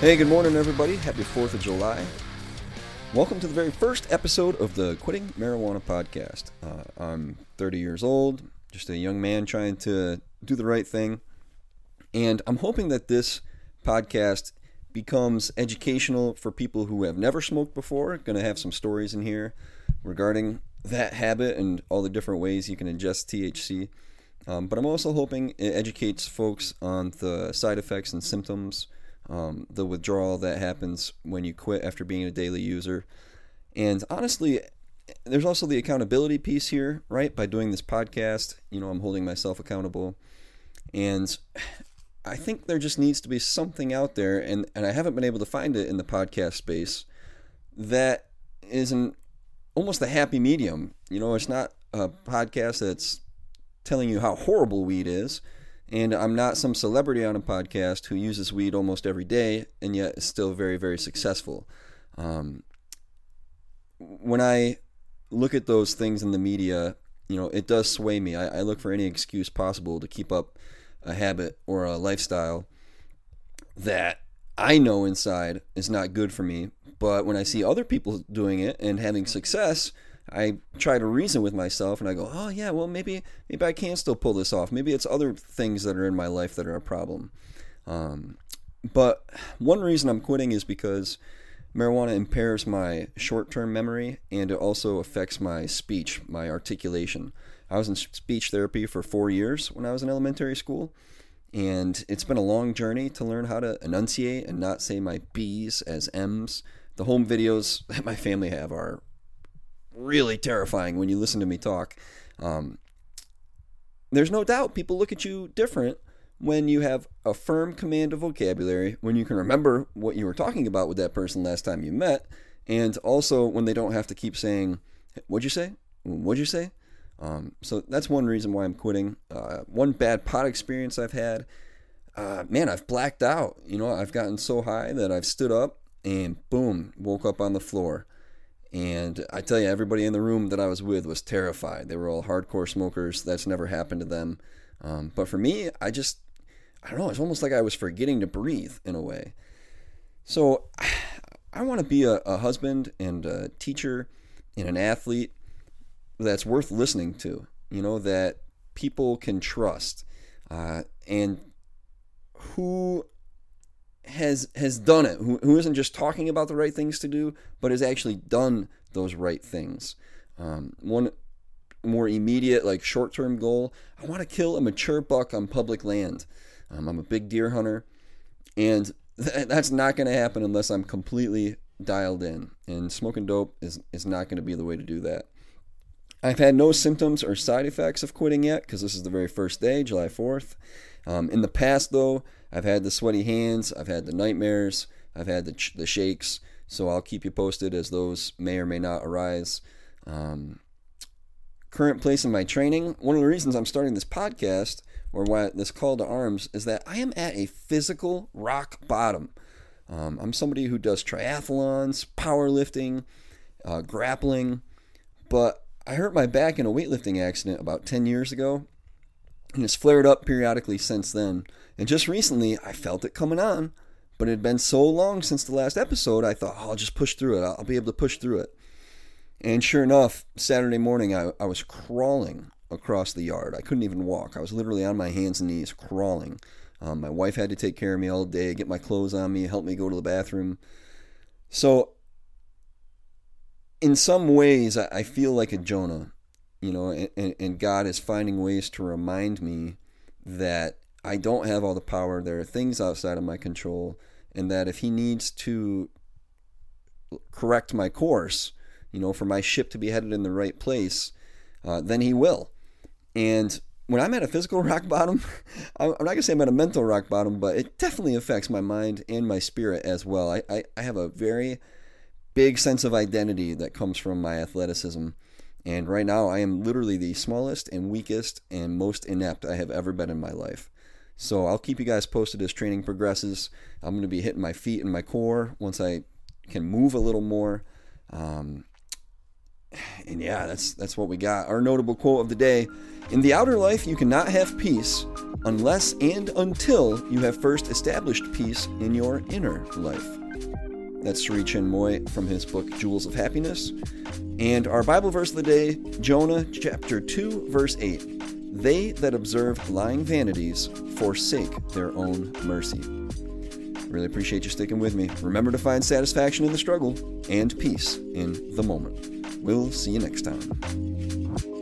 Hey, good morning, everybody. Happy 4th of July. Welcome to the very first episode of the Quitting Marijuana Podcast. Uh, I'm 30 years old, just a young man trying to do the right thing. And I'm hoping that this podcast becomes educational for people who have never smoked before. Going to have some stories in here regarding that habit and all the different ways you can ingest THC. Um, but I'm also hoping it educates folks on the side effects and symptoms um, the withdrawal that happens when you quit after being a daily user. And honestly, there's also the accountability piece here, right? By doing this podcast, you know, I'm holding myself accountable. And I think there just needs to be something out there, and, and I haven't been able to find it in the podcast space that is an almost a happy medium. You know, it's not a podcast that's telling you how horrible weed is and I'm not some celebrity on a podcast who uses weed almost every day and yet is still very, very successful. Um, when I look at those things in the media, you know, it does sway me. I, I look for any excuse possible to keep up a habit or a lifestyle that I know inside is not good for me. But when I see other people doing it and having success, I try to reason with myself and I go, oh yeah, well maybe maybe I can still pull this off. Maybe it's other things that are in my life that are a problem. Um, but one reason I'm quitting is because marijuana impairs my short-term memory and it also affects my speech, my articulation. I was in speech therapy for four years when I was in elementary school, and it's been a long journey to learn how to enunciate and not say my B's as M's. The home videos that my family have are really terrifying when you listen to me talk. Um, there's no doubt people look at you different when you have a firm command of vocabulary, when you can remember what you were talking about with that person last time you met, and also when they don't have to keep saying, What'd you say? What'd you say? Um, so that's one reason why I'm quitting. Uh, one bad pot experience I've had, uh, man, I've blacked out. You know, I've gotten so high that I've stood up and boom, woke up on the floor. And I tell you, everybody in the room that I was with was terrified. They were all hardcore smokers. That's never happened to them. Um, but for me, I just, I don't know, it's almost like I was forgetting to breathe in a way. So I want to be a, a husband and a teacher and an athlete that's worth listening to, you know, that people can trust uh, and who has has done it, who, who isn't just talking about the right things to do, but has actually done those right things. Um, one more immediate, like short term goal I want to kill a mature buck on public land. Um, I'm a big deer hunter, and th- that's not going to happen unless I'm completely dialed in. And smoking dope is, is not going to be the way to do that. I've had no symptoms or side effects of quitting yet because this is the very first day, July 4th. Um, in the past, though, I've had the sweaty hands, I've had the nightmares, I've had the, the shakes. So I'll keep you posted as those may or may not arise. Um, current place in my training. One of the reasons I'm starting this podcast or why this call to arms is that I am at a physical rock bottom. Um, I'm somebody who does triathlons, powerlifting, uh, grappling, but I hurt my back in a weightlifting accident about 10 years ago, and it's flared up periodically since then. And just recently, I felt it coming on, but it had been so long since the last episode, I thought, oh, I'll just push through it. I'll be able to push through it. And sure enough, Saturday morning, I, I was crawling across the yard. I couldn't even walk. I was literally on my hands and knees crawling. Um, my wife had to take care of me all day, get my clothes on me, help me go to the bathroom. So, in some ways, I, I feel like a Jonah, you know, and, and God is finding ways to remind me that I don't have all the power. There are things outside of my control, and that if He needs to correct my course, you know, for my ship to be headed in the right place, uh, then He will. And when I'm at a physical rock bottom, I'm not gonna say I'm at a mental rock bottom, but it definitely affects my mind and my spirit as well. I, I, I have a very big sense of identity that comes from my athleticism. And right now, I am literally the smallest and weakest and most inept I have ever been in my life. So I'll keep you guys posted as training progresses. I'm going to be hitting my feet and my core once I can move a little more. Um, and yeah, that's that's what we got. Our notable quote of the day: In the outer life, you cannot have peace, unless and until you have first established peace in your inner life. That's Sri Chinmoy from his book Jewels of Happiness. And our Bible verse of the day, Jonah chapter 2, verse 8. They that observe lying vanities forsake their own mercy. Really appreciate you sticking with me. Remember to find satisfaction in the struggle and peace in the moment. We'll see you next time.